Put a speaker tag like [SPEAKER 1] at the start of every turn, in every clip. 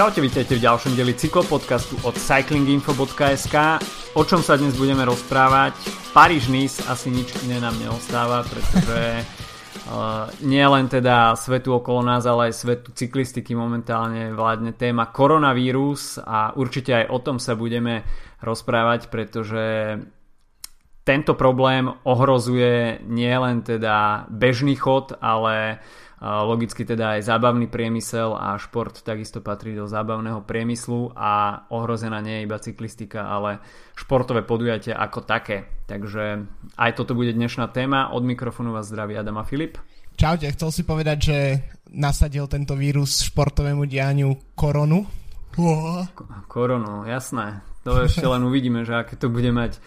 [SPEAKER 1] Čaute, vítajte v ďalšom deli cyklopodcastu od cyclinginfo.sk. O čom sa dnes budeme rozprávať? Paríž-Nice asi nič iné nám neostáva, pretože uh, nie len teda svetu okolo nás, ale aj svetu cyklistiky momentálne vládne téma koronavírus a určite aj o tom sa budeme rozprávať, pretože tento problém ohrozuje nielen teda bežný chod, ale Logicky teda aj zábavný priemysel a šport takisto patrí do zábavného priemyslu a ohrozená nie je iba cyklistika, ale športové podujatia ako také. Takže aj toto bude dnešná téma. Od mikrofónu vás zdraví Adam a Filip.
[SPEAKER 2] Čaute, chcel si povedať, že nasadil tento vírus športovému dianiu koronu?
[SPEAKER 1] Koronu, jasné. To ešte len uvidíme, že aké to bude mať e,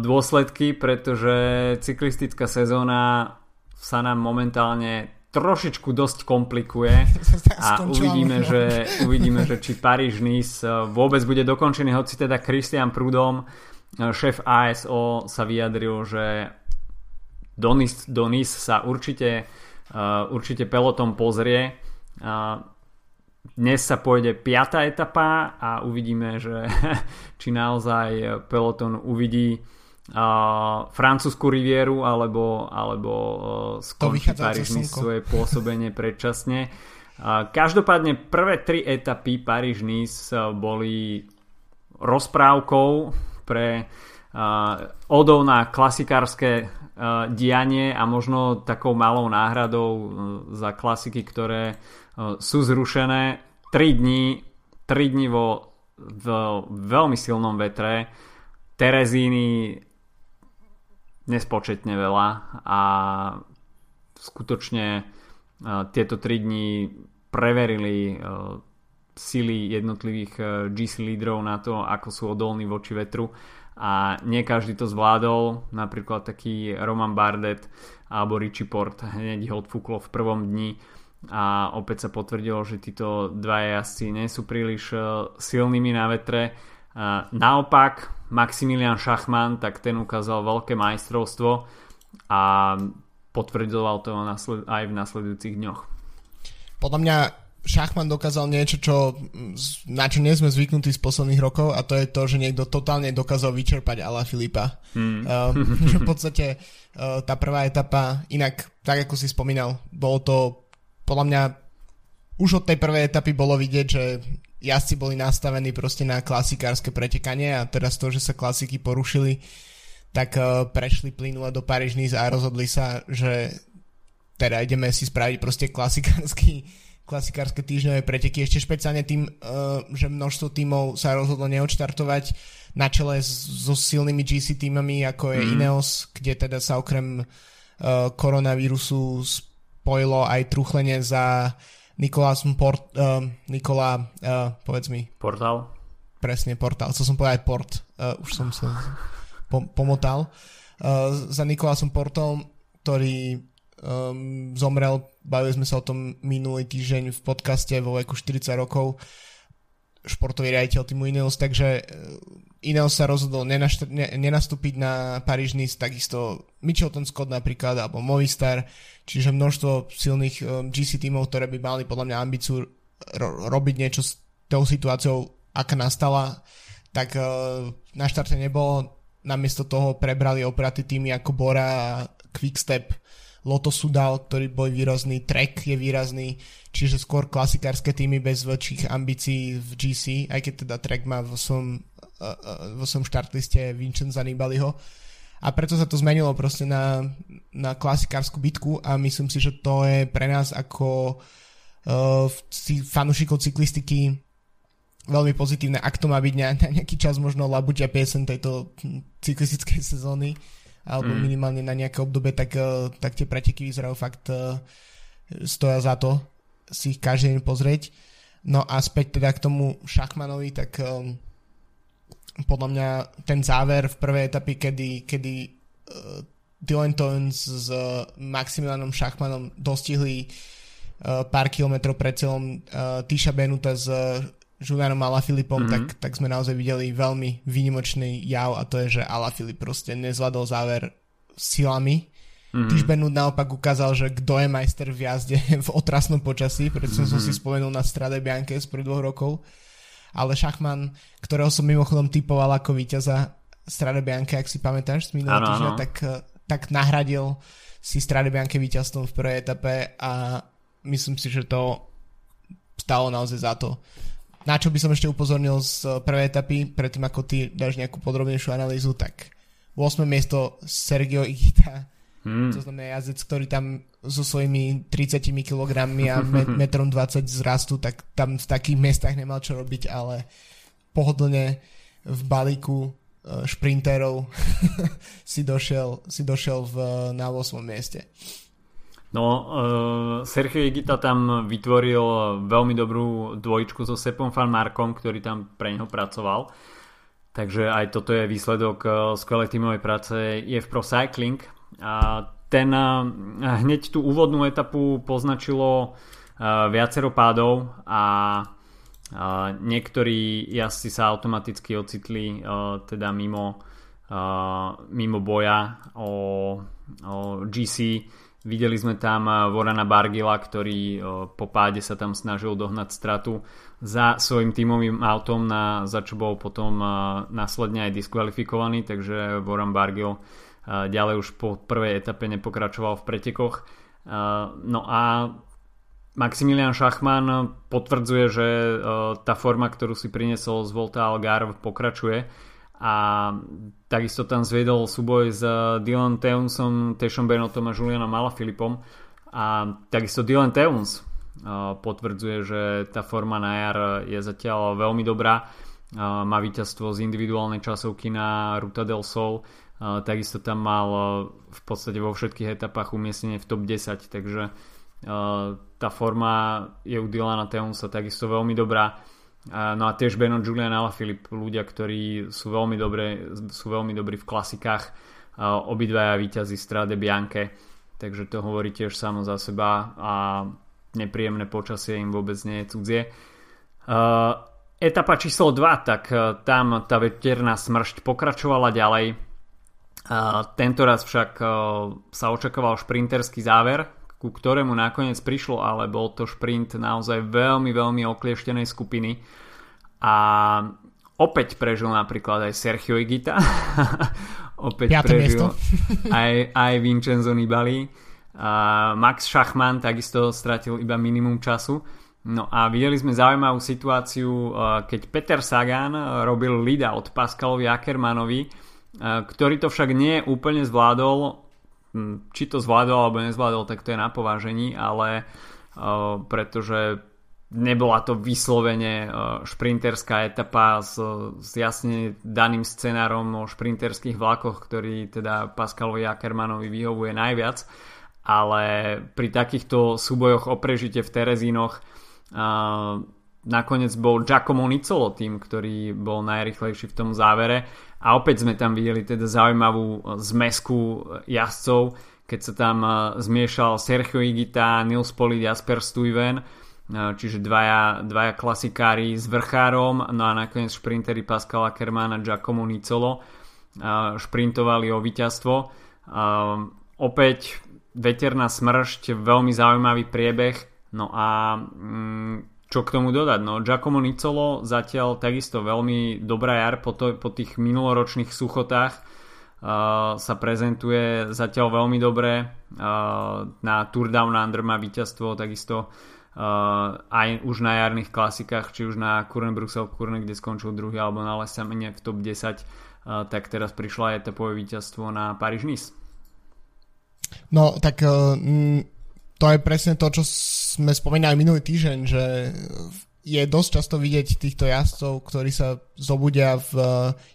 [SPEAKER 1] dôsledky, pretože cyklistická sezóna sa nám momentálne trošičku dosť komplikuje a uvidíme, že, uvidíme, že či Paríž Nice eh, vôbec bude dokončený, hoci teda Christian Prudom, eh, šéf ASO sa vyjadril, že do Nice, do nice sa určite, uh, určite peloton pozrie. Dnes sa pôjde 5. etapa a uvidíme, že či naozaj peloton uvidí uh, francúzsku rivieru alebo, alebo uh, skončí Paríž svoje pôsobenie predčasne. Uh, každopádne prvé tri etapy Paríž Nice boli rozprávkou pre uh, odov na klasikárske uh, dianie a možno takou malou náhradou uh, za klasiky, ktoré uh, sú zrušené. 3 dní, 3 dní vo v veľmi silnom vetre. Terezíny nespočetne veľa a skutočne e, tieto 3 dní preverili e, sily jednotlivých e, GC lídrov na to, ako sú odolní voči vetru. A nie každý to zvládol, napríklad taký Roman Bardet alebo Richie Port hneď ho odfúklo v prvom dni. A opäť sa potvrdilo, že títo dva jazdci nie sú príliš silnými na vetre Naopak Maximilian Schachmann, tak ten ukázal veľké majstrovstvo a potvrdzoval to aj v nasledujúcich dňoch.
[SPEAKER 2] Podľa mňa Schachmann dokázal niečo, čo, na čo nie sme zvyknutí z posledných rokov a to je to, že niekto totálne dokázal vyčerpať Ala Filipa. Hmm. Uh, v podstate uh, tá prvá etapa, inak tak ako si spomínal, bolo to podľa mňa už od tej prvej etapy bolo vidieť, že jazdci boli nastavení proste na klasikárske pretekanie a teraz to, že sa klasiky porušili, tak uh, prešli plynule do paríž a rozhodli sa, že teda ideme si spraviť proste klasikársky klasikárske týždňové preteky, ešte špeciálne tým, uh, že množstvo tímov sa rozhodlo neodštartovať na čele so silnými GC týmami, ako je mm. Ineos, kde teda sa okrem uh, koronavírusu spojilo aj truchlenie za Nikolás Port, uh, Nikola, uh, povedz mi.
[SPEAKER 1] Portal.
[SPEAKER 2] Presne, portál. Chcel som povedať port. Uh, už som sa po, pomotal. Uh, za Nikolásom Portom, ktorý um, zomrel, bavili sme sa o tom minulý týždeň v podcaste vo veku 40 rokov športový riaditeľ týmu Ineos, takže Ineos sa rozhodol nenašt- ne- nenastúpiť na Paríž Nice, takisto Mitchelton Scott napríklad, alebo Movistar, čiže množstvo silných um, GC tímov, ktoré by mali podľa mňa ambíciu ro- robiť niečo s tou situáciou, aká nastala, tak uh, na štarte nebolo, namiesto toho prebrali opraty týmy ako Bora a Quickstep, Loto Sudal, ktorý bol výrazný, Trek je výrazný, čiže skôr klasikárske týmy bez väčších ambícií v GC, aj keď teda Trek má vo svojom vo svojom štartliste Vincenza Nibaliho. A preto sa to zmenilo proste na, na klasikárskú bitku a myslím si, že to je pre nás ako uh, fanúšikov cyklistiky veľmi pozitívne, ak to má byť na, nejaký čas možno labuťa piesen tejto cyklistickej sezóny alebo mm. minimálne na nejaké obdobie, tak, uh, tak tie preteky vyzerajú fakt uh, stoja za to si ich každý deň pozrieť. No a späť teda k tomu Šachmanovi, tak um, podľa mňa ten záver v prvej etape, kedy, kedy uh, Dylan Tones s uh, Maximilianom Schachmanom dostihli uh, pár kilometrov pred celom uh, Tisha Benuta s uh, Julianom Alaphilippom, mm-hmm. tak, tak sme naozaj videli veľmi výnimočný jav a to je, že Alaphilipp proste nezvládol záver silami Mm-hmm. Tyž Benut naopak ukázal, že kto je majster v jazde v otrasnom počasí, preto mm-hmm. som si spomenul na Strade Bianche z pred dvoch rokov. Ale Šachman, ktorého som mimochodom typoval ako víťaza Strade Bianche, ak si pamätáš z minulého týždňa, tak, tak nahradil si Strade Bianche víťazstvom v prvej etape a myslím si, že to stalo naozaj za to. Na čo by som ešte upozornil z prvej etapy, predtým ako ty dáš nejakú podrobnejšiu analýzu, tak 8. miesto Sergio Igita Hmm. To znamená jazdec, ktorý tam so svojimi 30 kg a 1,20 m zrastu, tak tam v takých miestach nemal čo robiť, ale pohodlne v balíku e, šprinterov si došiel, si došiel v, na 8. mieste.
[SPEAKER 1] No, uh, Sergio Igita tam vytvoril veľmi dobrú dvojičku so Sepom Markom, ktorý tam pre neho pracoval. Takže aj toto je výsledok uh, skvelej tímovej práce je v Pro Cycling, a ten hneď tú úvodnú etapu poznačilo viacero pádov a niektorí jazdci sa automaticky ocitli teda mimo, mimo boja o, o GC. Videli sme tam Vorana Bargila, ktorý po páde sa tam snažil dohnať stratu za svojim tímovým autom, na, za čo bol potom následne aj diskvalifikovaný, takže Voran Bargil ďalej už po prvej etape nepokračoval v pretekoch. No a Maximilian Schachmann potvrdzuje, že tá forma, ktorú si priniesol z Volta Algarve pokračuje a takisto tam zviedol súboj s Dylan Teunsom, Tešom Benotom a Julianom Malafilipom. A takisto Dylan Teuns potvrdzuje, že tá forma na jar je zatiaľ veľmi dobrá. Má víťazstvo z individuálnej časovky na Ruta del Sol. Takisto tam mal v podstate vo všetkých etapách umiestnenie v top 10, takže tá forma je u Dylana Teunsa takisto veľmi dobrá. No a tiež Beno Julian Alaphilippe, ľudia, ktorí sú veľmi, dobré, sú veľmi dobrí v klasikách, obidvaja víťazí Strade Bianche, takže to hovorí tiež samo za seba a nepríjemné počasie im vôbec nie je cudzie. Etapa číslo 2, tak tam tá veterná smršť pokračovala ďalej. Tento raz však sa očakával šprinterský záver, ku ktorému nakoniec prišlo, ale bol to šprint naozaj veľmi, veľmi oklieštenej skupiny. A opäť prežil napríklad aj Sergio Igita. opäť Piaté prežil aj, aj Vincenzo Nibali. A Max Schachmann takisto stratil iba minimum času. No a videli sme zaujímavú situáciu, keď Peter Sagan robil lead od Pascalovi Ackermanovi, ktorý to však nie úplne zvládol, či to zvládol alebo nezvládol, tak to je na povážení, ale pretože nebola to vyslovene šprinterská etapa s, s jasne daným scenárom o šprinterských vlakoch, ktorý teda Pascalovi Ackermanovi vyhovuje najviac, ale pri takýchto súbojoch o prežite v Terezínoch nakoniec bol Giacomo Nicolo tým, ktorý bol najrychlejší v tom závere. A opäť sme tam videli teda zaujímavú eh, zmesku eh, jazdcov, keď sa tam eh, zmiešal Sergio Igita, Nils Polid, Jasper Stuyven, čiže dvaja, dvaja klasikári s vrchárom, no a nakoniec šprintery Pascal Ackermann a Giacomo Nicolo šprintovali o víťazstvo. Opäť veterná smršť, veľmi zaujímavý priebeh, no a mm, čo k tomu dodať? No, Giacomo Nicolo zatiaľ takisto veľmi dobrá jar po, to, po tých minuloročných suchotách uh, sa prezentuje zatiaľ veľmi dobre. Uh, na Tour Down Under má víťazstvo takisto uh, aj už na jarných klasikách, či už na Kurne Bruxelles Kurne, kde skončil druhý, alebo na Lesamene v top 10, uh, tak teraz prišla etapové víťazstvo na Paríž-Nice.
[SPEAKER 2] No, tak uh, to je presne to, čo sme spomínali minulý týždeň, že je dosť často vidieť týchto jazdcov, ktorí sa zobudia v uh,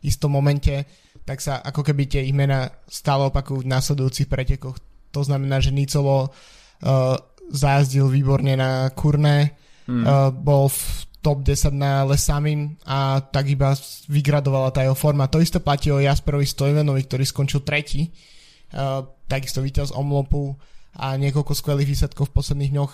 [SPEAKER 2] istom momente, tak sa ako keby tie imena stále opakujú v následujúcich pretekoch. To znamená, že Nicolo uh, zajazdil výborne na Kurne, mm. uh, bol v top 10 na Lesamin a tak iba vygradovala tá jeho forma. To isté platí o Jasperovi Stojvenovi, ktorý skončil tretí. Uh, takisto víťaz Omlopu a niekoľko skvelých výsledkov v posledných dňoch.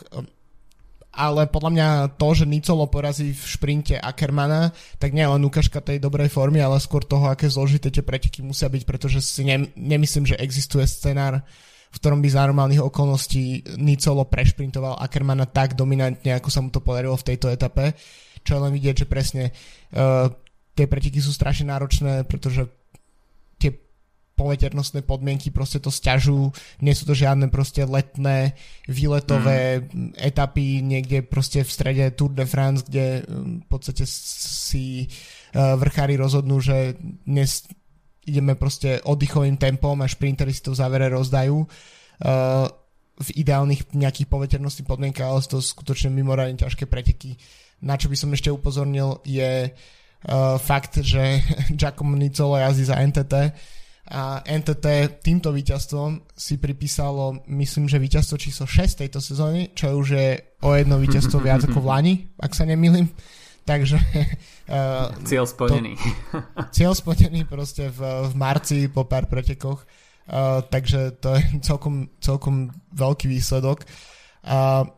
[SPEAKER 2] Ale podľa mňa to, že Nicolo porazí v šprinte Ackermana, tak nie len ukážka tej dobrej formy, ale skôr toho, aké zložité tie preteky musia byť, pretože si ne, nemyslím, že existuje scenár v ktorom by za normálnych okolností Nicolo prešprintoval Ackermana tak dominantne, ako sa mu to podarilo v tejto etape. Čo je len vidieť, že presne uh, tie preteky sú strašne náročné, pretože poveternostné podmienky proste to stiažujú, nie sú to žiadne proste letné, výletové mm. etapy niekde proste v strede Tour de France, kde um, v podstate si uh, vrchári rozhodnú, že dnes ideme proste oddychovým tempom a šprintery si to v závere rozdajú uh, v ideálnych nejakých poveternostných podmienkach, ale sú to skutočne mimoriadne ťažké preteky. Na čo by som ešte upozornil je uh, fakt, že Giacomo Nicolo jazdí za NTT a NTT týmto víťazstvom si pripísalo, myslím, že víťazstvo číslo 6 tejto sezóny, čo už je o jedno víťazstvo viac ako v Lani, ak sa nemýlim. Takže...
[SPEAKER 1] Uh, cieľ splnený.
[SPEAKER 2] To, cieľ splnený proste v, v marci po pár pretekoch. Uh, takže to je celkom, celkom veľký výsledok. Uh,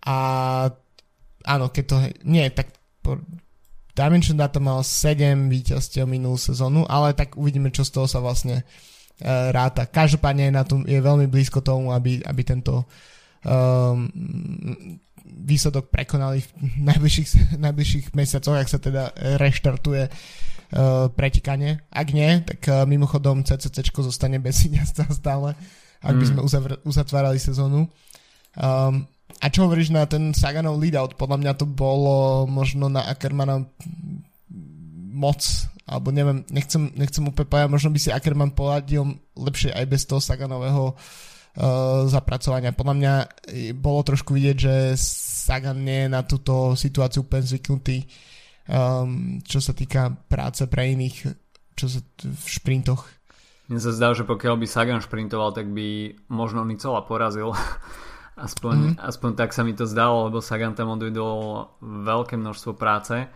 [SPEAKER 2] a áno, keď to... Nie, tak po, Dimension Data mal 7 víťazstiev minulú sezónu, ale tak uvidíme, čo z toho sa vlastne uh, ráta. Každopádne je, na tom, je veľmi blízko tomu, aby, aby tento um, výsledok prekonali v najbližších, najbližších mesiacoch, ak sa teda reštartuje uh, pretikanie. Ak nie, tak uh, mimochodom CCC zostane bez víťazstva stále, ak by sme uzavr- uzatvárali sezónu. Um, a čo hovoríš na ten Saganov lead-out? Podľa mňa to bolo možno na Ackermana moc, alebo neviem, nechcem, nechcem úplne povedať, možno by si Ackerman poradil lepšie aj bez toho Saganového uh, zapracovania. Podľa mňa bolo trošku vidieť, že Sagan nie je na túto situáciu úplne zvyknutý, um, čo sa týka práce pre iných, čo sa t- v šprintoch.
[SPEAKER 1] Mne sa zdá, že pokiaľ by Sagan šprintoval, tak by možno Nicola porazil. Aspoň, mm. aspoň tak sa mi to zdalo, lebo Sagan tam odvedol veľké množstvo práce.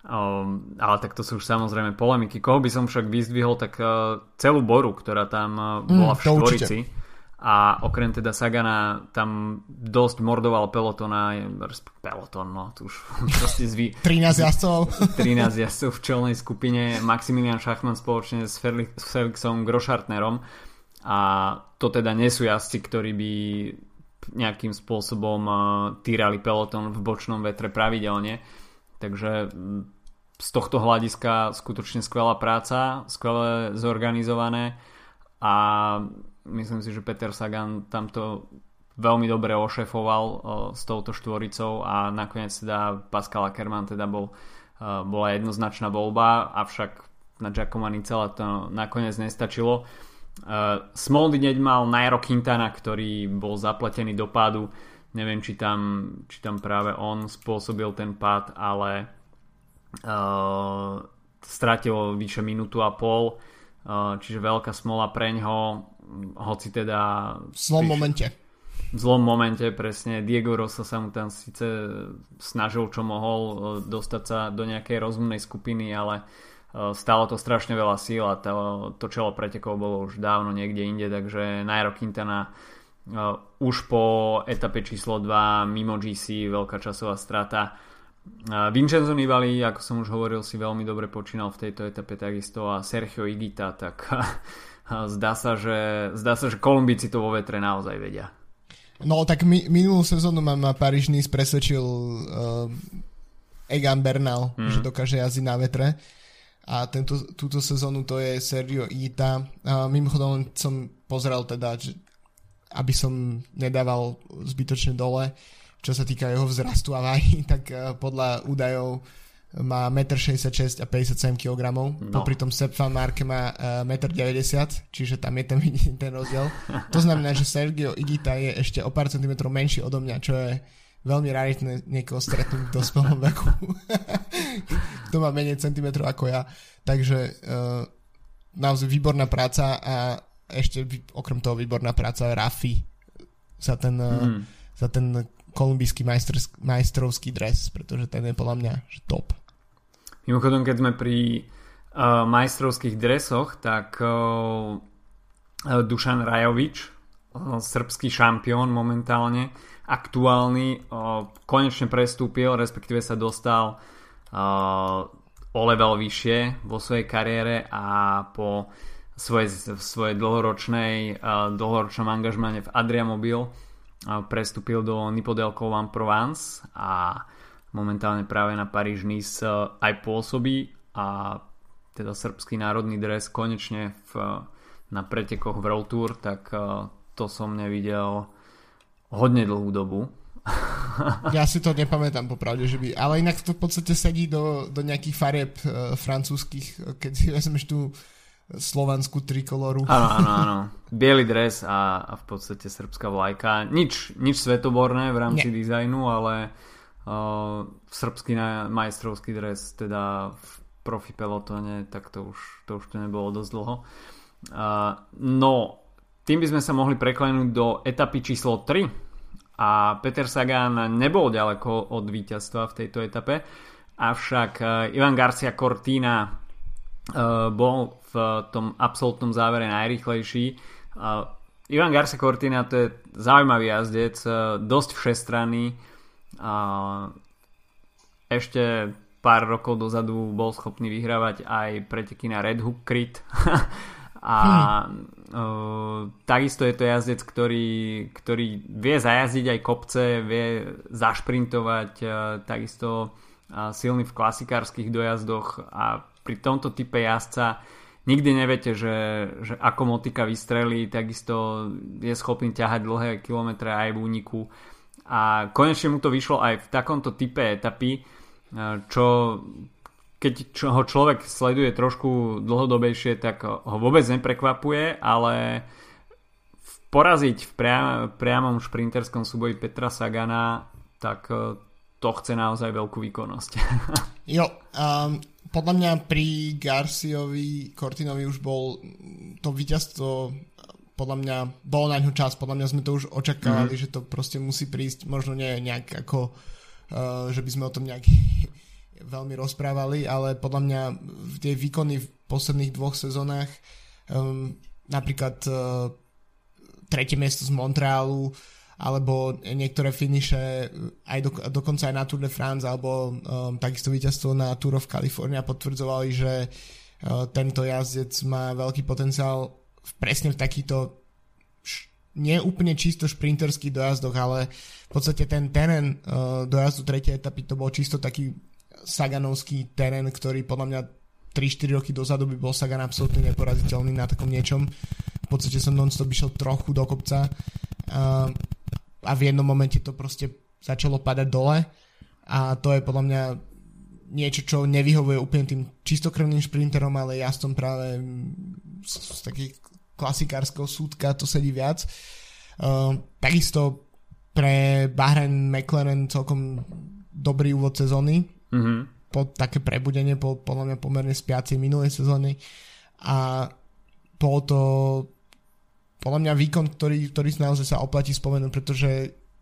[SPEAKER 1] Um, ale tak to sú už samozrejme polemiky. Koho by som však vyzdvihol, tak uh, celú Boru, ktorá tam uh, bola mm, v štvorici. Určite a okrem teda Sagana tam dosť mordoval pelotona, peloton, no, tu už proste zvy...
[SPEAKER 2] 13 jazdcov.
[SPEAKER 1] 13 jazdcov v čelnej skupine, Maximilian Schachmann spoločne s Felixom Grošartnerom a to teda nie sú jazdci, ktorí by nejakým spôsobom uh, týrali peloton v bočnom vetre pravidelne, takže z tohto hľadiska skutočne skvelá práca, skvelé zorganizované a myslím si, že Peter Sagan tamto veľmi dobre ošefoval uh, s touto štvoricou a nakoniec teda Pascal Ackermann teda bol, uh, bola jednoznačná voľba, avšak na Giacomo Nicela to nakoniec nestačilo. Uh, Smoldy mal Nairo Quintana, ktorý bol zapletený do pádu. Neviem, či tam, či tam práve on spôsobil ten pád, ale uh, stratil vyše minútu a pol, uh, čiže veľká smola preňho hoci teda...
[SPEAKER 2] V zlom priš... momente.
[SPEAKER 1] V zlom momente, presne. Diego Rosa sa mu tam síce snažil, čo mohol, dostať sa do nejakej rozumnej skupiny, ale e, stalo to strašne veľa síl a to, to čelo pretekov bolo už dávno niekde inde, takže Nairo Quintana uh, už po etape číslo 2 mimo GC, veľká časová strata. Uh, Vincenzo Nibali, ako som už hovoril, si veľmi dobre počínal v tejto etape takisto a Sergio Igita, tak zdá sa, že, zdá sa, že Kolumbíci to vo vetre naozaj vedia.
[SPEAKER 2] No tak mi, minulú sezónu ma, ma Paríž Nice presvedčil uh, Egan Bernal, mm. že dokáže jazdiť na vetre a tento, túto sezónu to je Sergio Ita. Uh, mimochodom som pozrel teda, že aby som nedával zbytočne dole, čo sa týka jeho vzrastu a váhy, tak uh, podľa údajov má 1,66 m a 57 kg. No. Popri tom van Marke má uh, eh, 1,90 m, čiže tam je ten, ten rozdiel. To znamená, že Sergio Igita je ešte o pár centimetrov menší odo mňa, čo je veľmi raritné niekoho stretnúť v dospelom veku. Kto má menej centimetrov ako ja. Takže uh, naozaj výborná práca a ešte okrem toho výborná práca Rafi za ten, uh, mm. za ten kolumbijský majstrovský dres, pretože ten je podľa mňa top.
[SPEAKER 1] Mimochodom, keď sme pri uh, majstrovských dresoch, tak uh, Dušan Rajovič, srbský šampión momentálne, aktuálny, konečne prestúpil, respektíve sa dostal o level vyššie vo svojej kariére a po svoje, svoje dlhoročnej, dlhoročnom angažmane v Adriamobil prestúpil do Nipodelko One Provence a momentálne práve na Paríž Nice aj pôsobí a teda srbský národný dres konečne v, na pretekoch v World Tour, tak to som nevidel hodne dlhú dobu.
[SPEAKER 2] ja si to nepamätám popravde, že by, ale inak to v podstate sedí do, do nejakých farieb uh, francúzskych, keď si vezmeš tú slovanskú trikoloru.
[SPEAKER 1] Áno, áno, áno. Bielý dres a, a v podstate srbská vlajka. Nič, nič svetoborné v rámci Nie. dizajnu, ale uh, srbský majstrovský dres teda v profi pelotone, tak to už, to už to nebolo dosť dlho. Uh, no, tým by sme sa mohli preklenúť do etapy číslo 3 a Peter Sagan nebol ďaleko od víťazstva v tejto etape, avšak uh, Ivan Garcia Cortina uh, bol v tom absolútnom závere najrychlejší. Ivan Garcia Cortina to je zaujímavý jazdec, e, dosť všestranný. Ešte pár rokov dozadu bol schopný vyhrávať aj preteky na Red Hook Crit. a hmm. uh, takisto je to jazdec, ktorý, ktorý vie zajazdiť aj kopce, vie zašprintovať, uh, takisto uh, silný v klasikárskych dojazdoch a pri tomto type jazdca nikdy neviete, že, že ako motika vystrelí, takisto je schopný ťahať dlhé kilometre aj v úniku. A konečne mu to vyšlo aj v takomto type etapy, čo keď ho človek sleduje trošku dlhodobejšie, tak ho vôbec neprekvapuje, ale poraziť v priamom šprinterskom súboji Petra Sagana, tak to chce naozaj veľkú výkonnosť.
[SPEAKER 2] jo, um, podľa mňa pri Garciovi, Cortinovi už bol to víťazstvo podľa mňa bolo na ňu čas, podľa mňa sme to už očakávali, mm. že to proste musí prísť, možno nie nejak ako, uh, že by sme o tom nejak veľmi rozprávali, ale podľa mňa tie výkony v posledných dvoch sezónach um, napríklad uh, tretie miesto z Montrealu alebo niektoré finiše aj do, dokonca aj na Tour de France alebo um, takisto víťazstvo na Tour of California potvrdzovali, že uh, tento jazdec má veľký potenciál v, presne v takýchto nie úplne čisto šprinterských dojazdoch, ale v podstate ten terén uh, dojazdu tretej etapy to bol čisto taký saganovský terén, ktorý podľa mňa 3-4 roky dozadu by bol Sagan absolútne neporaziteľný na takom niečom. V podstate som non-stop išiel trochu do kopca. Uh, a v jednom momente to proste začalo padať dole a to je podľa mňa niečo, čo nevyhovuje úplne tým čistokrvným šprinterom, ale ja som práve z, z takých klasikárskeho súdka to sedí viac. Uh, takisto pre Bahrain McLaren celkom dobrý úvod sezóny. Mm-hmm. Po také prebudenie, po podľa mňa pomerne spiacej minulej sezóny. A bolo to podľa mňa výkon, ktorý, ktorý naozaj sa oplatí spomenúť, pretože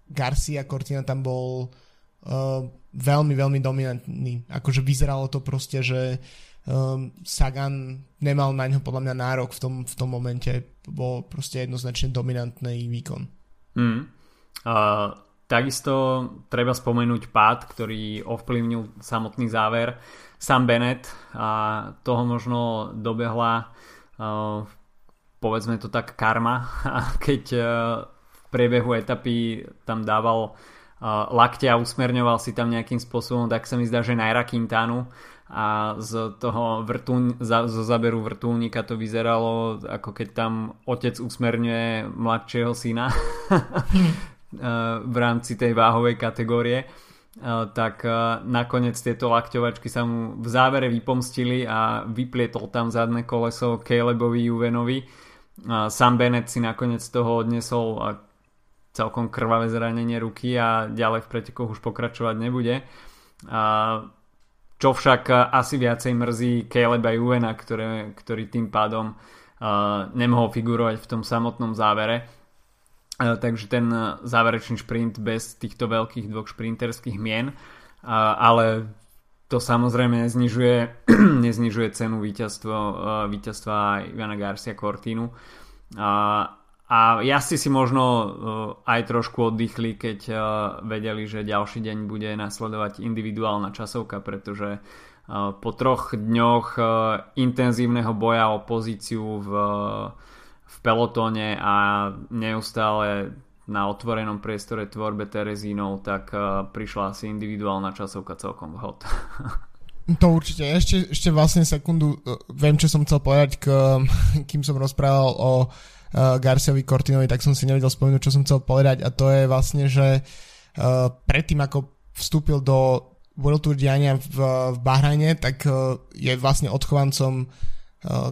[SPEAKER 2] Garcia Cortina tam bol uh, veľmi, veľmi dominantný. Akože vyzeralo to proste, že um, Sagan nemal na ňo podľa mňa nárok v tom, v tom momente. Bol proste jednoznačne dominantný výkon.
[SPEAKER 1] Mm. Uh, takisto treba spomenúť pád, ktorý ovplyvnil samotný záver. Sam Bennett a toho možno dobehla uh, povedzme to tak karma, keď e, v priebehu etapy tam dával e, lakte a usmerňoval si tam nejakým spôsobom, tak sa mi zdá, že Naira Quintanu. A z toho vrtún, zo zaberu vrtulníka to vyzeralo ako keď tam otec usmerňuje mladšieho syna v rámci tej váhovej kategórie tak nakoniec tieto lakťovačky sa mu v závere vypomstili a vyplietol tam zadné koleso Calebovi Juvenovi sam Bennett si nakoniec toho odnesol celkom krvavé zranenie ruky a ďalej v pretekoch už pokračovať nebude. Čo však asi viacej mrzí Caleba Juvena, ktoré, ktorý tým pádom nemohol figurovať v tom samotnom závere. Takže ten záverečný šprint bez týchto veľkých dvoch šprinterských mien, ale to samozrejme neznižuje, neznižuje cenu víťazstvo, uh, víťazstva Ivana Garcia Cortinu. A, jazdci si možno aj trošku oddychli, keď vedeli, že ďalší deň bude nasledovať individuálna časovka, pretože po troch dňoch intenzívneho boja o pozíciu v, v pelotóne a neustále na otvorenom priestore tvorbe Terezínov, tak prišla asi individuálna časovka celkom vhod.
[SPEAKER 2] To určite. Ešte, ešte vlastne sekundu viem, čo som chcel povedať, k, kým som rozprával o Garciavi Cortinovi, tak som si nevedel spomenúť, čo som chcel povedať a to je vlastne, že predtým ako vstúpil do World Tour diania v, v Bahrajne, tak je vlastne odchovancom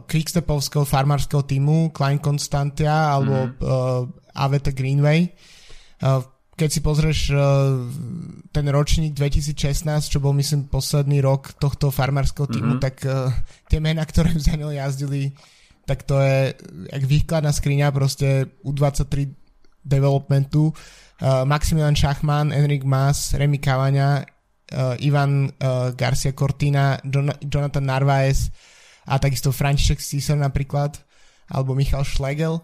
[SPEAKER 2] Quickstepovského farmárskeho týmu Klein Constantia alebo mm. uh, Avete Greenway. Uh, keď si pozrieš uh, ten ročník 2016, čo bol myslím posledný rok tohto farmárskeho týmu, mm-hmm. tak uh, tie mená, ktoré za ňou jazdili, tak to je jak výkladná skriňa proste U23 developmentu. Uh, Maximilian Schachmann, Enric Mas, Remy Cavagna, uh, Ivan uh, Garcia Cortina, John- Jonathan Narvaez a takisto František Císar napríklad, alebo Michal Schlegel.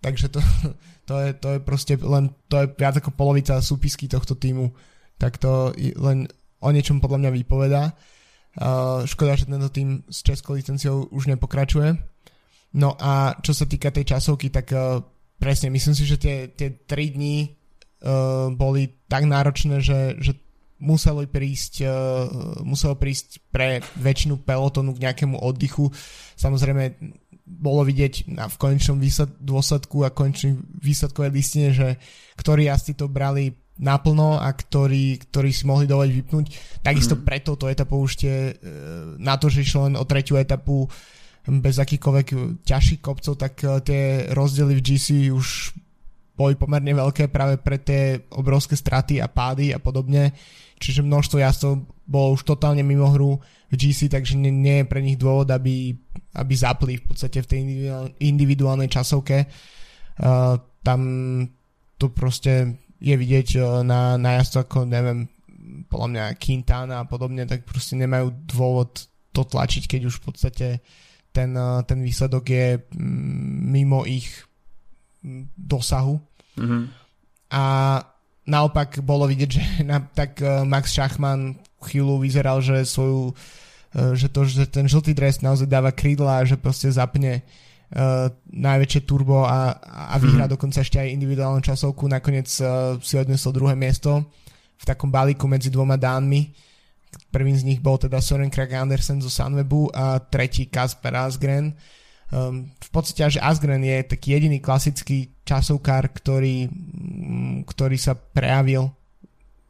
[SPEAKER 2] Takže to, to, je, to je proste len, to je viac ako polovica súpisky tohto týmu. Tak to len o niečom podľa mňa vypovedá. Uh, škoda, že tento tým s českou licenciou už nepokračuje. No a čo sa týka tej časovky, tak uh, presne, myslím si, že tie, tie 3 dní uh, boli tak náročné, že, že muselo prísť, uh, muselo prísť pre väčšinu pelotonu k nejakému oddychu. Samozrejme, bolo vidieť na, v konečnom výsled, dôsledku a konečnej výsledkovej listine, že ktorí jazdci to brali naplno a ktorí, ktorí si mohli dovoliť vypnúť. Takisto mm. preto to etapou už tie, e, na to, že išlo len o tretiu etapu bez akýkoľvek ťažších kopcov, tak e, tie rozdiely v GC už boli pomerne veľké práve pre tie obrovské straty a pády a podobne. Čiže množstvo jazdcov bolo už totálne mimo hru v GC, takže nie, nie je pre nich dôvod, aby, aby zapli v podstate v tej individuálnej časovke. Uh, tam to proste je vidieť uh, na, na jazdcu ako, neviem, podľa mňa Quintana a podobne, tak proste nemajú dôvod to tlačiť, keď už v podstate ten, uh, ten výsledok je mm, mimo ich dosahu. Mm-hmm. A naopak bolo vidieť, že na, tak uh, Max Schachmann chvíľu vyzeral, že svoju uh, že to, že ten žltý dres naozaj dáva krídla a že proste zapne uh, najväčšie turbo a, a vyhrá mm. dokonca ešte aj individuálnu časovku. Nakoniec uh, si odnesol druhé miesto v takom balíku medzi dvoma dánmi. Prvým z nich bol teda Soren Krag Andersen zo Sunwebu a tretí Kasper Asgren. Uh, Um, v podstate, že Asgren je taký jediný klasický časovkár, ktorý, um, ktorý sa prejavil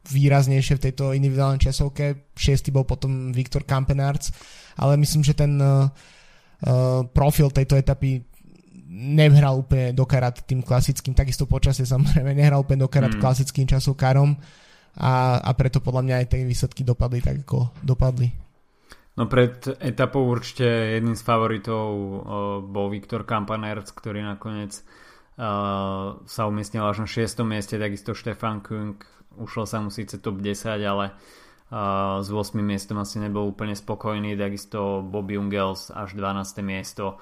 [SPEAKER 2] výraznejšie v tejto individuálnej časovke. Šiestý bol potom Viktor Kampenarts, ale myslím, že ten uh, profil tejto etapy nehral úplne do karat tým klasickým, takisto počasie samozrejme nehral úplne do karat mm. klasickým časovkárom a, a preto podľa mňa aj tie výsledky dopadli tak, ako dopadli.
[SPEAKER 1] No pred etapou určite jedným z favoritov bol Viktor Kampanerc, ktorý nakoniec sa umiestnil až na 6. mieste, takisto Štefan Kung, ušlo sa mu síce top 10, ale s 8. miestom asi nebol úplne spokojný, takisto Bob Jungels až 12. miesto.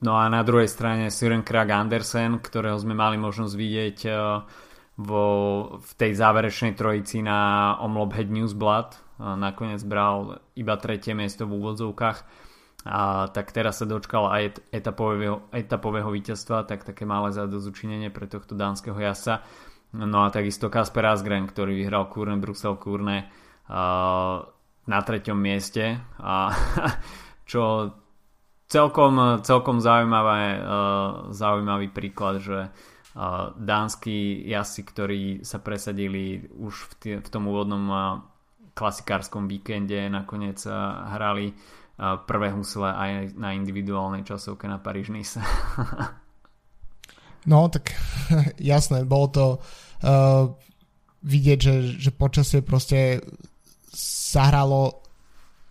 [SPEAKER 1] No a na druhej strane Søren Krag Andersen, ktorého sme mali možnosť vidieť vo, v tej záverečnej trojici na Omlop Newsblad nakoniec bral iba tretie miesto v úvodzovkách a tak teraz sa dočkal aj etapového, etapového víťazstva, tak také malé zadozučinenie pre tohto dánskeho jasa. No a takisto Kasper Asgren, ktorý vyhral Kurne Brusel Kurne na treťom mieste a čo celkom, celkom zaujímavé, zaujímavý príklad, že dánsky jazdci, ktorí sa presadili už v, tý, v tom úvodnom klasikárskom víkende nakoniec eh, hrali eh, prvé husle aj na individuálnej časovke na Paríž Nice.
[SPEAKER 2] no, tak jasné, bolo to uh, vidieť, že, že počasie proste zahralo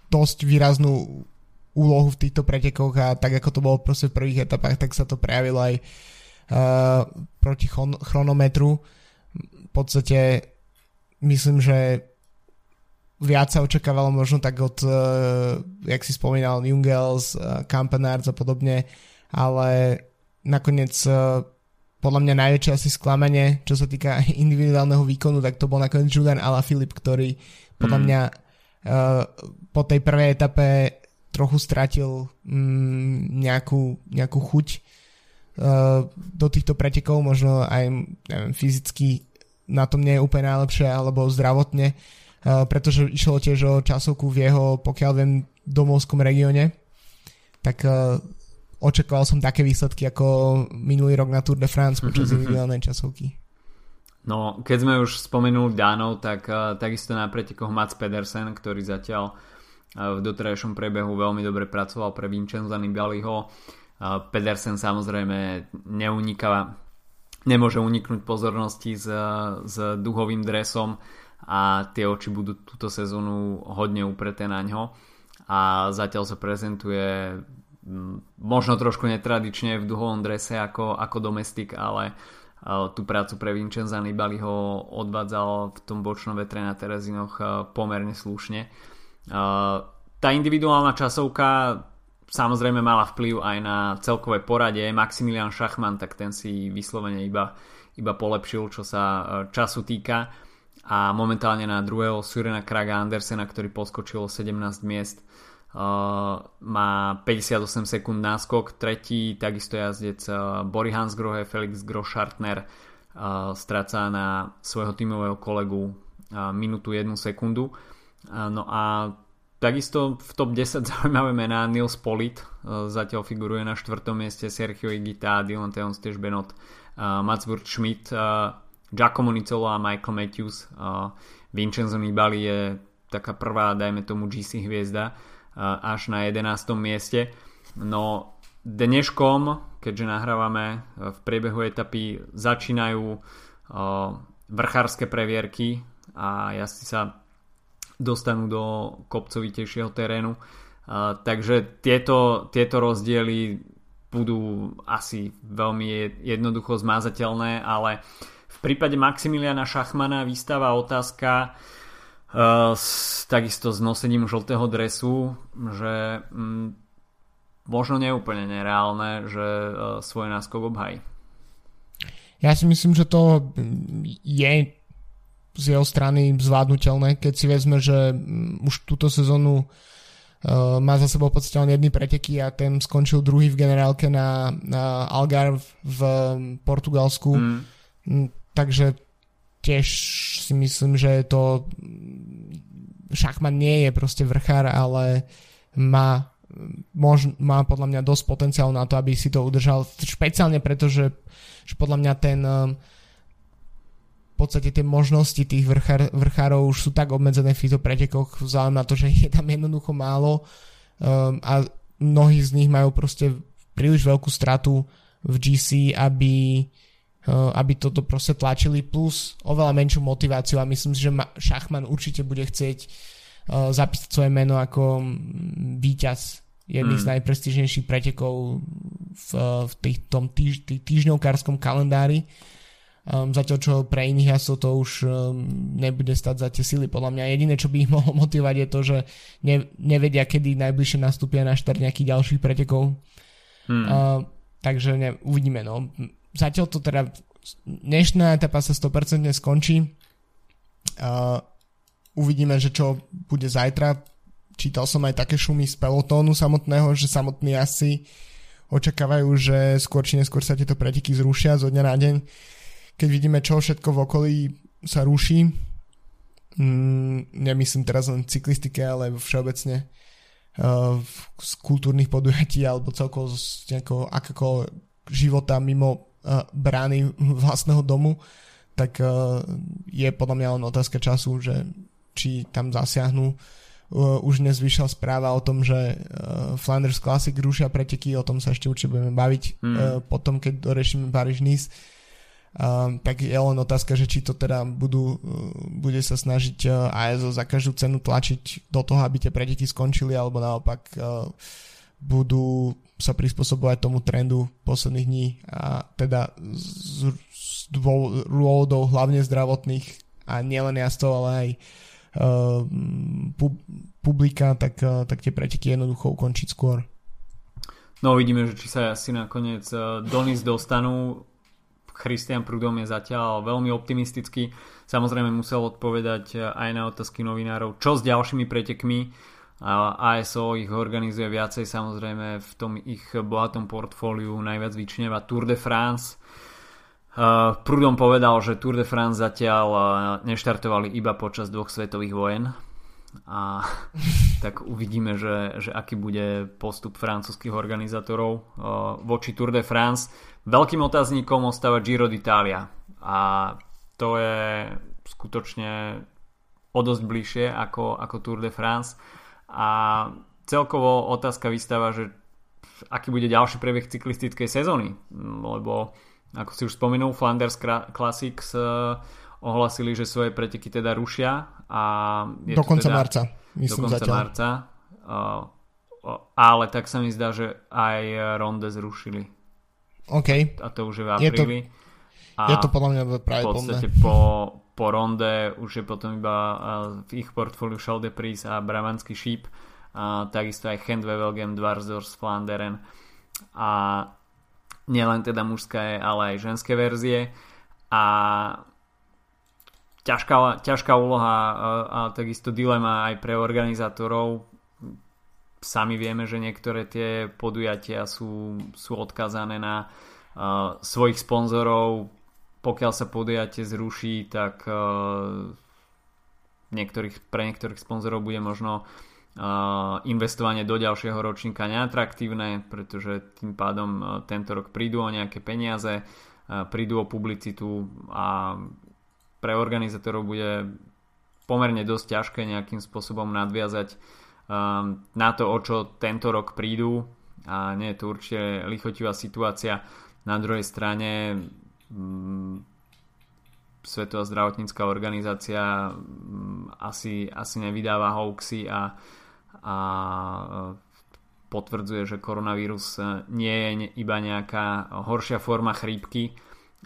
[SPEAKER 2] dosť výraznú úlohu v týchto pretekoch a tak ako to bolo proste v prvých etapách, tak sa to prejavilo aj uh, proti chron- chronometru. V podstate myslím, že viac sa očakávalo možno tak od, uh, jak si spomínal, Jungels, uh, Campenards a podobne, ale nakoniec uh, podľa mňa najväčšie asi sklamanie, čo sa týka individuálneho výkonu, tak to bol nakoniec Julian Filip, ktorý podľa mm. mňa po tej prvej etape trochu stratil mm, nejakú, nejakú chuť uh, do týchto pretekov, možno aj neviem, fyzicky na tom nie je úplne najlepšie, alebo zdravotne, uh, pretože išlo tiež o časovku v jeho, pokiaľ viem, domovskom regióne, tak uh, očakával som také výsledky ako minulý rok na Tour de France počas individuálnej časovky.
[SPEAKER 1] No, keď sme už spomenuli Dánov, tak uh, takisto na pretekoch Mats Pedersen, ktorý zatiaľ v doterajšom priebehu veľmi dobre pracoval pre Vincenza Nibaliho. Pedersen samozrejme neuniká, nemôže uniknúť pozornosti s, s duhovým dresom a tie oči budú túto sezónu hodne upreté na ňo a zatiaľ sa prezentuje možno trošku netradične v duhovom drese ako, ako domestik, ale tú prácu pre Vincenza Nibali ho odvádzal v tom bočnom vetre na Terezinoch pomerne slušne. Tá individuálna časovka samozrejme mala vplyv aj na celkové poradie. Maximilian Schachmann, tak ten si vyslovene iba, iba polepšil, čo sa času týka. A momentálne na druhého Surena Kraga Andersena, ktorý poskočil 17 miest, Uh, má 58 sekúnd náskok, tretí takisto jazdec uh, Bory Hansgrohe, Felix Groschartner uh, stráca na svojho tímového kolegu uh, minútu 1 sekundu. Uh, no a takisto v top 10 zaujímavé mená Nils Polit, uh, zatiaľ figuruje na 4. mieste Sergio Igita, Dylan Teons, tiež Benot, uh, Mats Schmidt, uh, Giacomo Nicolo a Michael Matthews. Uh, Vincenzo Nibali je taká prvá, dajme tomu GC hviezda až na 11. mieste. No dneškom, keďže nahrávame v priebehu etapy, začínajú vrchárske previerky a jazdci sa dostanú do kopcovitejšieho terénu. Takže tieto, tieto rozdiely budú asi veľmi jednoducho zmázateľné, ale v prípade Maximiliana Šachmana vystáva otázka, Uh, s, takisto s nosením žltého dresu, že mm, možno neúplne nereálne, že uh, svoj náskok obhají.
[SPEAKER 2] Ja si myslím, že to je z jeho strany zvládnutelné, keď si vezme, že mm, už túto sezónu uh, má za sebou podstate len jedny preteky a ten skončil druhý v generálke na, na Algarve v Portugalsku. Mm. Takže tiež si myslím, že to Šachman nie je proste vrchár, ale má, mož, má podľa mňa dosť potenciál na to, aby si to udržal. Špeciálne preto, že, že podľa mňa ten um, v podstate tie možnosti tých vrchár, vrchárov už sú tak obmedzené v týchto pretekoch vzhľadom na to, že je tam jednoducho málo um, a mnohí z nich majú proste príliš veľkú stratu v GC, aby aby toto proste tlačili, plus oveľa menšiu motiváciu a myslím si, že Šachman určite bude chcieť uh, zapísať svoje meno ako mm, víťaz jedných mm. z najprestížnejších pretekov v, v tých, tom týž, tých týždňovkárskom kalendári. Um, zatiaľ čo pre iných jasov to už um, nebude stať za tie sily. Podľa mňa jediné, čo by ich mohlo motivovať je to, že ne, nevedia, kedy najbližšie nastúpia na štart nejakých ďalších pretekov. Mm. Uh, takže ne, uvidíme. No zatiaľ to teda dnešná etapa sa 100% skončí. Uh, uvidíme, že čo bude zajtra. Čítal som aj také šumy z pelotónu samotného, že samotní asi očakávajú, že skôr či neskôr sa tieto preteky zrušia zo dňa na deň. Keď vidíme, čo všetko v okolí sa ruší, mm, nemyslím teraz len cyklistike, ale všeobecne uh, z kultúrnych podujatí alebo celkovo z nejakého akékoľvek života mimo brány vlastného domu, tak je podľa mňa len otázka času, že či tam zasiahnu. Už dnes vyšla správa o tom, že Flanders Classic rušia preteky, o tom sa ešte určite budeme baviť mm. potom, keď dorešíme Paríž-Nice. Uh, tak je len otázka, že či to teda budú, uh, bude sa snažiť uh, ASO za každú cenu tlačiť do toho, aby tie preteky skončili, alebo naopak uh, budú sa prispôsobovať tomu trendu posledných dní a teda z, z dôvodov hlavne zdravotných a nielen jazdcov, ale aj uh, pub, publika, tak, uh, tak tie preteky jednoducho ukončiť skôr.
[SPEAKER 1] No uvidíme, že či sa asi nakoniec uh, Donis dostanú. Christian Prudom je zatiaľ veľmi optimistický. Samozrejme musel odpovedať aj na otázky novinárov, čo s ďalšími pretekmi. ASO ich organizuje viacej samozrejme v tom ich bohatom portfóliu najviac vyčneva Tour de France. Prudom povedal, že Tour de France zatiaľ neštartovali iba počas dvoch svetových vojen a tak uvidíme, že, že aký bude postup francúzských organizátorov voči Tour de France. Veľkým otáznikom ostáva Giro d'Italia a to je skutočne o dosť bližšie ako, ako Tour de France a celkovo otázka vystáva, že aký bude ďalší prebieh cyklistickej sezóny, lebo ako si už spomenul, Flanders Classics uh, ohlasili, že svoje preteky teda rušia a
[SPEAKER 2] je do konca teda, marca, myslím
[SPEAKER 1] do konca
[SPEAKER 2] zatiaľ.
[SPEAKER 1] marca. Uh, ale tak sa mi zdá, že aj Ronde zrušili.
[SPEAKER 2] OK.
[SPEAKER 1] A to už je v apríli.
[SPEAKER 2] Je to, a je to podľa mňa práve
[SPEAKER 1] V podstate po, po ronde už je potom iba v ich portfóliu Chal de Pris a Bramanský šíp a takisto aj Handwevelgem, Dwarsdorf, Flanderen. A nielen teda mužské, ale aj ženské verzie. A ťažká, ťažká úloha a, a takisto dilema aj pre organizátorov. Sami vieme, že niektoré tie podujatia sú, sú odkazané na uh, svojich sponzorov pokiaľ sa podujatie zruší, tak uh, niektorých, pre niektorých sponzorov bude možno uh, investovanie do ďalšieho ročníka neatraktívne, pretože tým pádom uh, tento rok prídu o nejaké peniaze, prídu o publicitu a pre organizátorov bude pomerne dosť ťažké nejakým spôsobom nadviazať na to, o čo tento rok prídu a nie je to určite lichotivá situácia. Na druhej strane Svetová zdravotnícká organizácia mm, asi, asi nevydáva hoaxy a, a potvrdzuje, že koronavírus nie je iba nejaká horšia forma chrípky.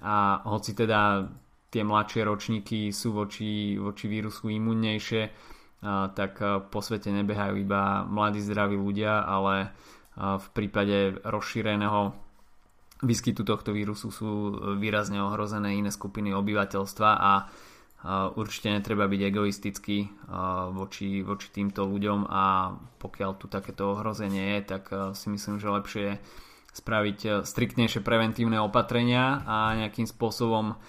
[SPEAKER 1] A hoci teda tie mladšie ročníky sú voči, voči vírusu imunnejšie, tak po svete nebehajú iba mladí zdraví ľudia, ale v prípade rozšíreného výskytu tohto vírusu sú výrazne ohrozené iné skupiny obyvateľstva a určite netreba byť egoistický voči, voči týmto ľuďom a pokiaľ tu takéto ohrozenie je, tak si myslím, že lepšie je spraviť striktnejšie preventívne opatrenia a nejakým spôsobom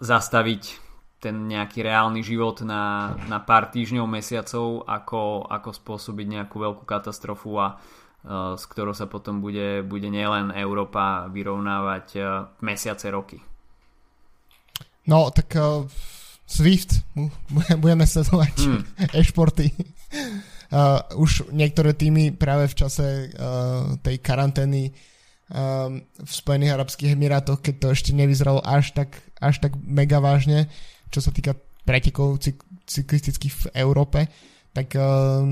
[SPEAKER 1] zastaviť ten nejaký reálny život na, na pár týždňov, mesiacov, ako, ako spôsobiť nejakú veľkú katastrofu a Eh, s ktorou sa potom bude, bude nielen Európa vyrovnávať eh, mesiace, roky.
[SPEAKER 2] No, tak uh, Swift, budeme sledovať mm. e-športy. Uh, už niektoré týmy práve v čase uh, tej karantény um, v Spojených Arabských Emirátoch, keď to ešte nevyzeralo až tak, až tak mega vážne, čo sa týka pretekov cyk- cyklistických v Európe, tak uh,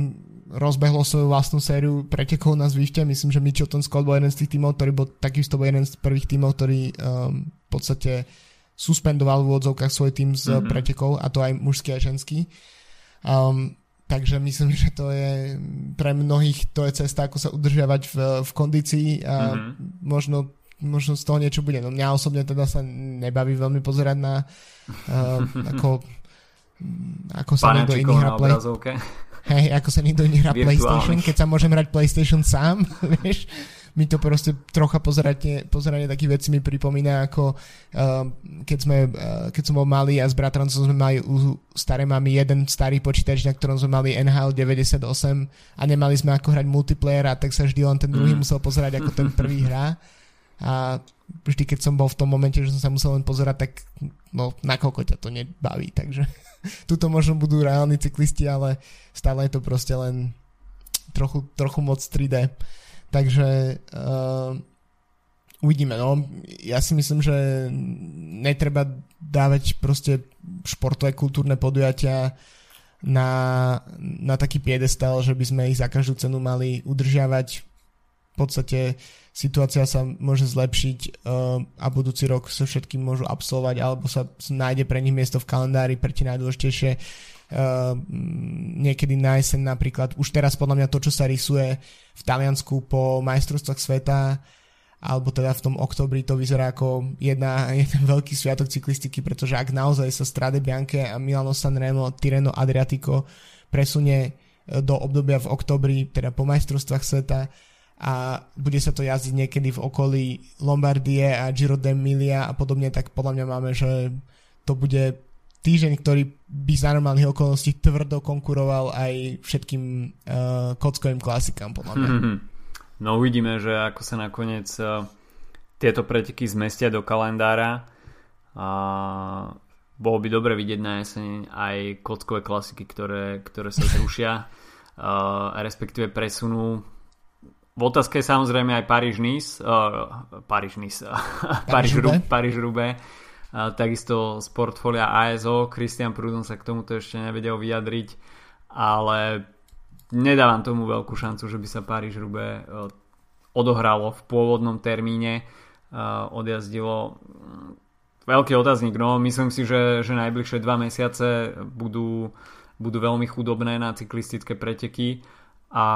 [SPEAKER 2] rozbehlo svoju vlastnú sériu pretekov na Zwifte. Myslím, že Mitchelton Scott bol jeden z tých tímov, ktorý bol takisto bol jeden z prvých tímov, ktorý um, v podstate suspendoval v úvodzovkách svoj tým z mm-hmm. pretekov a to aj mužský a ženský. Um, takže myslím, že to je pre mnohých to je cesta, ako sa udržiavať v, v kondícii a mm-hmm. možno, možno z toho niečo bude. No mňa osobne teda sa nebaví veľmi pozerať na uh, ako, ako sa niekto iný hrá play. Hej, ako sa nikto nehrá PlayStation, keď sa môžem hrať PlayStation sám, vieš. Mi to proste trocha pozeranie, pozeranie takých vecí mi pripomína ako uh, keď, sme, uh, keď som bol malý a s bratrancom sme mali u staré mamy jeden starý počítač, na ktorom sme mali NHL 98 a nemali sme ako hrať multiplayer a tak sa vždy len ten druhý mm. musel pozerať ako ten prvý hrá a vždy keď som bol v tom momente, že som sa musel len pozerať, tak no nakoľko ťa to nebaví, takže tuto možno budú reálni cyklisti, ale stále je to proste len trochu, trochu moc 3D. Takže uh, uvidíme. No. Ja si myslím, že netreba dávať proste športové kultúrne podujatia na, na taký piedestal, že by sme ich za každú cenu mali udržiavať. Podstate situácia sa môže zlepšiť uh, a budúci rok sa všetkým môžu absolvovať alebo sa nájde pre nich miesto v kalendári pre tie najdôležitejšie uh, niekedy na jeseň napríklad. Už teraz podľa mňa to, čo sa rysuje v Taliansku po majstrovstvách sveta alebo teda v tom oktobri to vyzerá ako jedna, jeden veľký sviatok cyklistiky, pretože ak naozaj sa Strade Bianche a Milano Sanremo, Tireno Adriatico presunie e, do obdobia v oktobri, teda po majstrovstvách sveta a bude sa to jazdiť niekedy v okolí Lombardie a Giro d'Emilia a podobne, tak podľa mňa máme, že to bude týždeň, ktorý by za normálnych okolností tvrdo konkuroval aj všetkým uh, kockovým klasikám, podľa mňa.
[SPEAKER 1] No uvidíme, že ako sa nakoniec uh, tieto preteky zmestia do kalendára. A bolo by dobre vidieť na jeseň aj kockové klasiky, ktoré, ktoré sa zrušia, uh, respektíve presunú. V otázke je samozrejme aj Paríž-Nice, uh, Paríž-Nice, Paríž-Roubaix, takisto z portfólia ASO. Christian Prudon sa k tomuto ešte nevedel vyjadriť, ale nedávam tomu veľkú šancu, že by sa Paríž Rube odohralo v pôvodnom termíne, odjazdilo veľký otáznik, no. Myslím si, že, že najbližšie dva mesiace budú, budú veľmi chudobné na cyklistické preteky a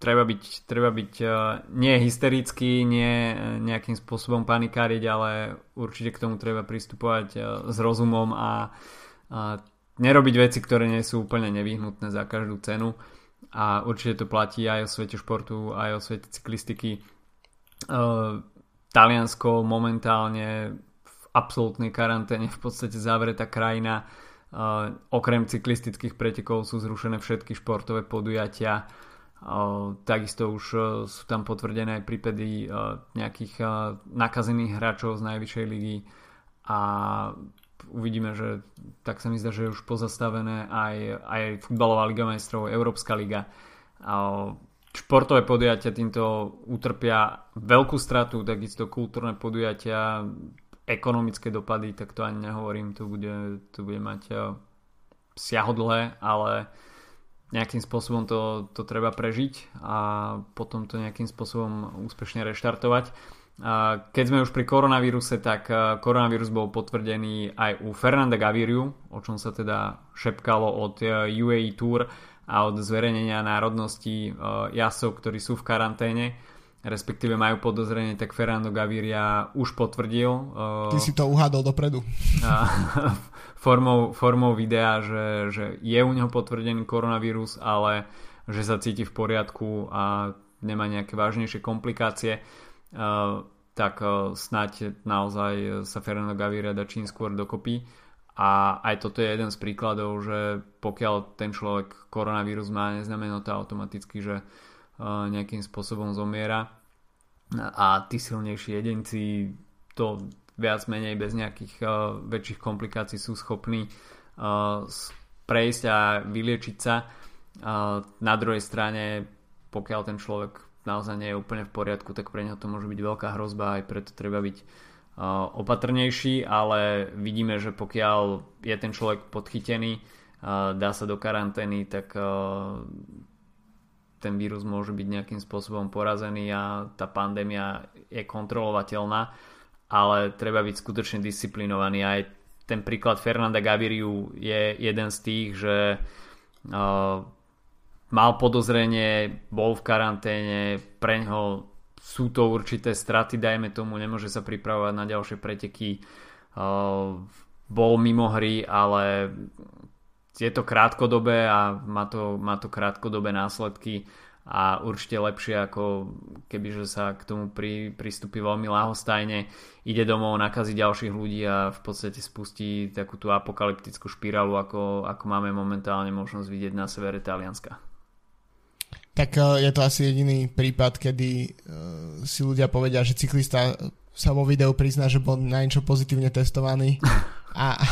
[SPEAKER 1] treba byť, treba byť uh, nie hysterický, nie nejakým spôsobom panikáriť, ale určite k tomu treba pristupovať uh, s rozumom a uh, nerobiť veci, ktoré nie sú úplne nevyhnutné za každú cenu a určite to platí aj o svete športu, aj o svete cyklistiky. Taliansko momentálne v absolútnej karanténe, v podstate zavretá krajina. Okrem cyklistických pretekov sú zrušené všetky športové podujatia Takisto už e, sú tam potvrdené prípady e, nejakých e, nakazených hráčov z najvyššej ligy a uvidíme, že tak sa mi zdá, že je už pozastavené aj, aj futbalová liga majstrov, Európska liga. Športové podujatia týmto utrpia veľkú stratu, takisto kultúrne podujatia, ekonomické dopady, tak to ani nehovorím, to bude, to bude mať siahodlé, ale nejakým spôsobom to, to treba prežiť a potom to nejakým spôsobom úspešne reštartovať. Keď sme už pri koronavíruse, tak koronavírus bol potvrdený aj u Fernanda Gaviriu, o čom sa teda šepkalo od UAE Tour a od zverejnenia národností jasov, ktorí sú v karanténe respektíve majú podozrenie, tak Fernando Gaviria už potvrdil.
[SPEAKER 2] Ty si to uhádol dopredu.
[SPEAKER 1] formou, formou videa, že, že je u neho potvrdený koronavírus, ale že sa cíti v poriadku a nemá nejaké vážnejšie komplikácie, uh, tak uh, snať naozaj sa Fernando Gaviria dá čím skôr dokopy. A aj toto je jeden z príkladov, že pokiaľ ten človek koronavírus má, neznamená to automaticky, že uh, nejakým spôsobom zomiera. A tí silnejší jedinci to viac menej bez nejakých uh, väčších komplikácií sú schopní uh, prejsť a vyliečiť sa. Uh, na druhej strane, pokiaľ ten človek naozaj nie je úplne v poriadku, tak pre neho to môže byť veľká hrozba, aj preto treba byť uh, opatrnejší, ale vidíme, že pokiaľ je ten človek podchytený, uh, dá sa do karantény, tak uh, ten vírus môže byť nejakým spôsobom porazený a tá pandémia je kontrolovateľná ale treba byť skutočne disciplinovaný. Aj ten príklad Fernanda Gaviriu je jeden z tých, že uh, mal podozrenie, bol v karanténe, pre ňo sú to určité straty, dajme tomu, nemôže sa pripravovať na ďalšie preteky, uh, bol mimo hry, ale je to krátkodobé a má to, má to krátkodobé následky a určite lepšie ako kebyže sa k tomu pri, pristúpi veľmi lahostajne, ide domov, nakazí ďalších ľudí a v podstate spustí takú tú apokalyptickú špirálu, ako, ako máme momentálne možnosť vidieť na severe Talianska.
[SPEAKER 2] Tak e, je to asi jediný prípad, kedy uh, si ľudia povedia, že cyklista sa vo videu prizná, že bol na niečo pozitívne testovaný a, a,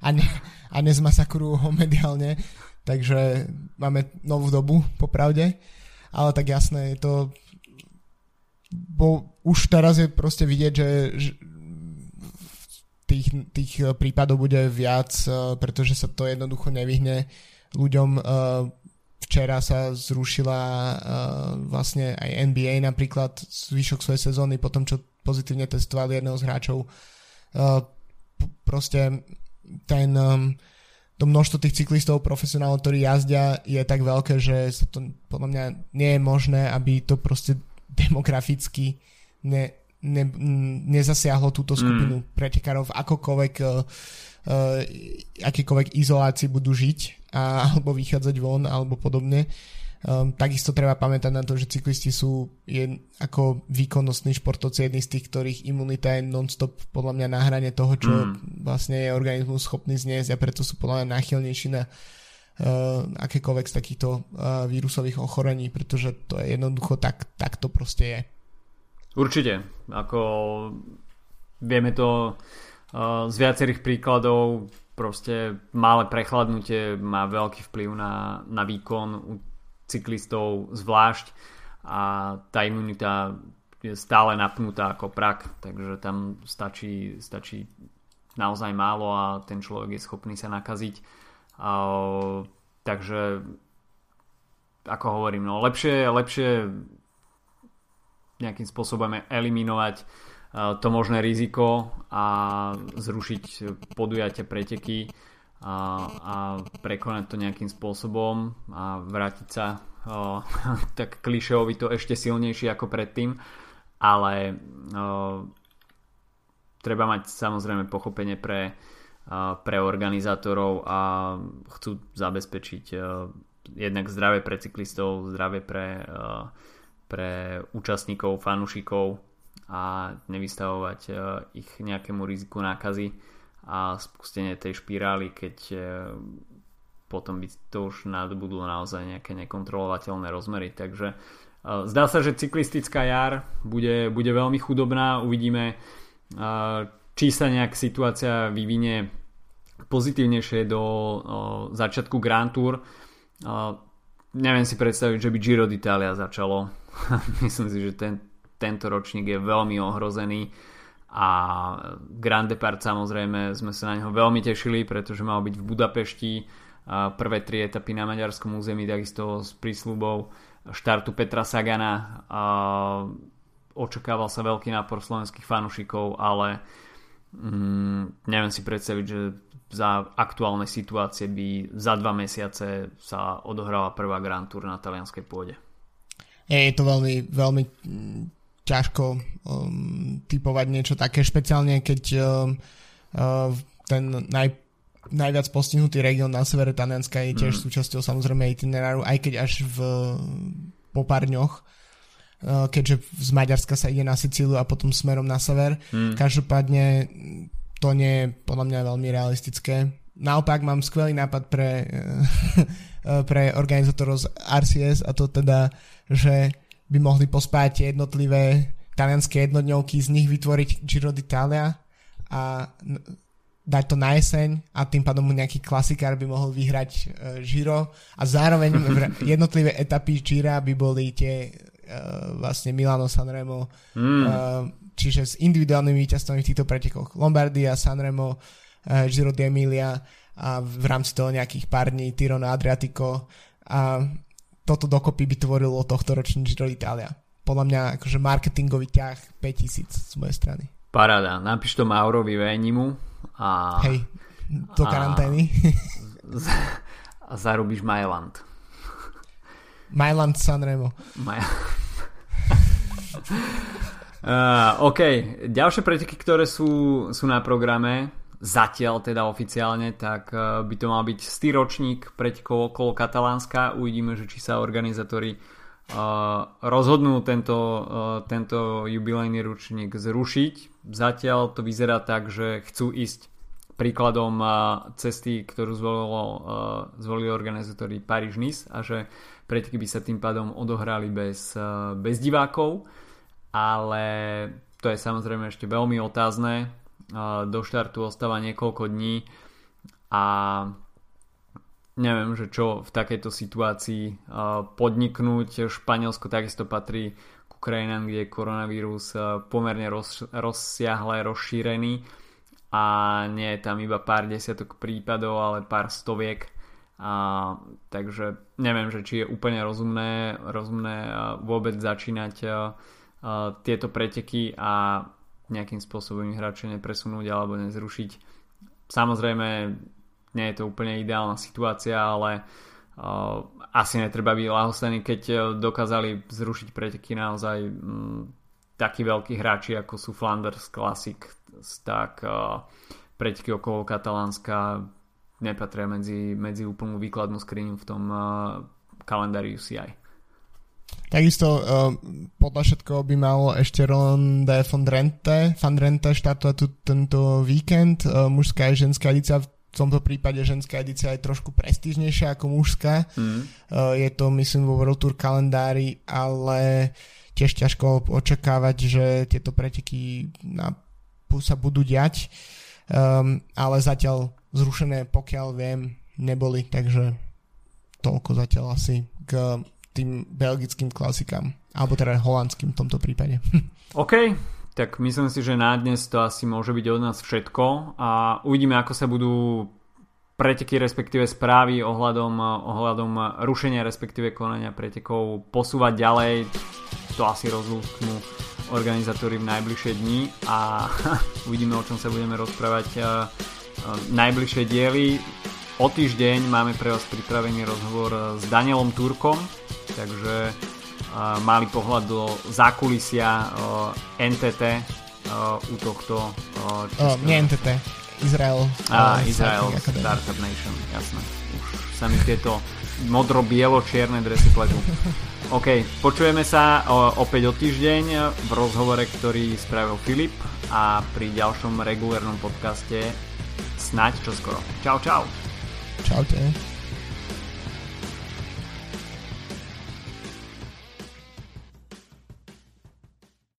[SPEAKER 2] a, ne, a nezmasakrujú ho mediálne. Takže máme novú dobu, popravde ale tak jasné, je to bo už teraz je proste vidieť, že, že tých, tých prípadov bude viac, eh, pretože sa to jednoducho nevyhne ľuďom. Eh, včera sa zrušila eh, vlastne aj NBA napríklad zvyšok svojej sezóny po tom, čo pozitívne testovali jedného z hráčov. Proste ten to množstvo tých cyklistov, profesionálov, ktorí jazdia, je tak veľké, že to podľa mňa nie je možné, aby to proste demograficky ne, ne, nezasiahlo túto skupinu mm. pretekárov v akokoľvek uh, uh, akýkoľvek izolácii budú žiť a, alebo vychádzať von alebo podobne. Um, takisto treba pamätať na to, že cyklisti sú je, ako výkonnostní športovci jedni z tých, ktorých imunita je non-stop podľa mňa na hrane toho, čo mm. vlastne je organizmus schopný zniesť a preto sú podľa mňa náchylnejší na uh, akékoľvek z takýchto uh, vírusových ochorení, pretože to je jednoducho tak, tak to proste je.
[SPEAKER 1] Určite. Ako vieme to uh, z viacerých príkladov proste malé prechladnutie má veľký vplyv na, na výkon u cyklistov zvlášť a tá imunita je stále napnutá ako prak, takže tam stačí, stačí naozaj málo a ten človek je schopný sa nakaziť. A, takže ako hovorím, no lepšie, lepšie nejakým spôsobom eliminovať to možné riziko a zrušiť podujatia preteky a, a prekonať to nejakým spôsobom a vrátiť sa o, tak klišeovi to ešte silnejšie ako predtým ale o, treba mať samozrejme pochopenie pre, o, pre organizátorov a chcú zabezpečiť o, jednak zdravie pre cyklistov, zdravie pre, o, pre účastníkov, fanúšikov a nevystavovať ich nejakému riziku nákazy a spustenie tej špirály, keď e, potom by to už nadbudlo naozaj nejaké nekontrolovateľné rozmery. Takže e, zdá sa, že cyklistická jar bude, bude veľmi chudobná. Uvidíme, e, či sa nejak situácia vyvinie pozitívnejšie do začiatku Grand Tour. Neviem si predstaviť, že by Giro d'Italia začalo. Myslím si, že ten, tento ročník je veľmi ohrozený a Grand Depart samozrejme sme sa na neho veľmi tešili, pretože mal byť v Budapešti prvé tri etapy na maďarskom území takisto s prísľubou štartu Petra Sagana očakával sa veľký nápor slovenských fanúšikov, ale mm, neviem si predstaviť, že za aktuálnej situácie by za dva mesiace sa odohrala prvá Grand Tour na talianskej pôde.
[SPEAKER 2] Je to veľmi, veľmi ťažko um, typovať niečo také, špeciálne keď um, uh, ten naj, najviac postihnutý región na severe Talianska je tiež mm. súčasťou samozrejme itineráru, aj keď až v po pár dňoch, uh, keďže z Maďarska sa ide na Sicíliu a potom smerom na sever. Mm. Každopádne to nie je podľa mňa veľmi realistické. Naopak mám skvelý nápad pre, pre organizátorov z RCS a to teda, že by mohli pospájať jednotlivé talianské jednodňovky, z nich vytvoriť Giro d'Italia a dať to na jeseň a tým pádom nejaký klasikár by mohol vyhrať uh, Giro. A zároveň jednotlivé etapy Gira by boli tie uh, vlastne Milano Sanremo mm. čiže s individuálnymi víťazstvami v týchto pretekoch. Lombardia, Sanremo, Giro d'Emilia a v rámci toho nejakých pár dní Tirone Adriatico. A toto dokopy by tvorilo tohto ročný Giro d'Italia. Podľa mňa akože marketingový ťah 5000 z mojej strany.
[SPEAKER 1] Paráda, napíš to Maurovi Vénimu a...
[SPEAKER 2] Hej, do karantény.
[SPEAKER 1] A, a zarobíš Mailand.
[SPEAKER 2] Mailand Sanremo.
[SPEAKER 1] Maj... uh, OK, ďalšie preteky, ktoré sú, sú na programe, zatiaľ teda oficiálne, tak eh, by to mal byť styročník pretekov okolo Katalánska. Uvidíme, že či sa organizátori uh, rozhodnú tento, uh, tento jubilejný ručník zrušiť. Zatiaľ to vyzerá tak, že chcú ísť príkladom cesty, ktorú zvolilo, zvolili organizátori Paríž-Nice a že preteky by sa tým pádom odohrali bez, bez divákov, ale to je samozrejme ešte veľmi otázne do štartu ostáva niekoľko dní a neviem, že čo v takejto situácii podniknúť. Španielsko takisto patrí k krajinám, kde je koronavírus pomerne roz, rozsiahle, rozšírený a nie je tam iba pár desiatok prípadov, ale pár stoviek. A, takže neviem, že či je úplne rozumné, rozumné vôbec začínať a, a, tieto preteky a nejakým spôsobom radšej nepresunúť alebo nezrušiť. Samozrejme nie je to úplne ideálna situácia, ale uh, asi netreba byť lahoslený, keď dokázali zrušiť preteky naozaj um, takí veľkí hráči ako sú Flanders Classic, tak uh, preteky okolo Katalánska nepatria medzi, medzi úplnú výkladnú skriňu v tom uh, kalendári UCI.
[SPEAKER 2] Takisto uh, podľa všetkoho by mal ešte Ron de von Drenthe, van Drenthe štartovať tu, tento víkend. Uh, mužská a ženská edícia v tomto prípade ženská edícia je trošku prestížnejšia ako mužská. Mm. Je to myslím vo World Tour kalendári, ale tiež ťažko očakávať, že tieto preteky na, sa budú diať. Um, ale zatiaľ zrušené, pokiaľ viem, neboli, takže toľko zatiaľ asi k tým belgickým klasikám. Alebo teda holandským v tomto prípade.
[SPEAKER 1] OK, tak myslím si, že na dnes to asi môže byť od nás všetko a uvidíme, ako sa budú preteky, respektíve správy ohľadom, ohľadom rušenia, respektíve konania pretekov posúvať ďalej. To asi rozlúsknú organizátori v najbližšie dni a uvidíme, o čom sa budeme rozprávať eh, eh, najbližšie diely. O týždeň máme pre vás pripravený rozhovor s Danielom Turkom, takže uh, malý pohľad do zákulisia uh, NTT uh, u tohto
[SPEAKER 2] oh, nie NTT, Izrael.
[SPEAKER 1] A, Izrael Startup Nation, jasné. Už sa mi tieto modro-bielo-čierne dresy pletú. OK, počujeme sa opäť o týždeň v rozhovore, ktorý spravil Filip a pri ďalšom regulérnom podcaste snáď čoskoro. Čau, čau.
[SPEAKER 2] Čaute.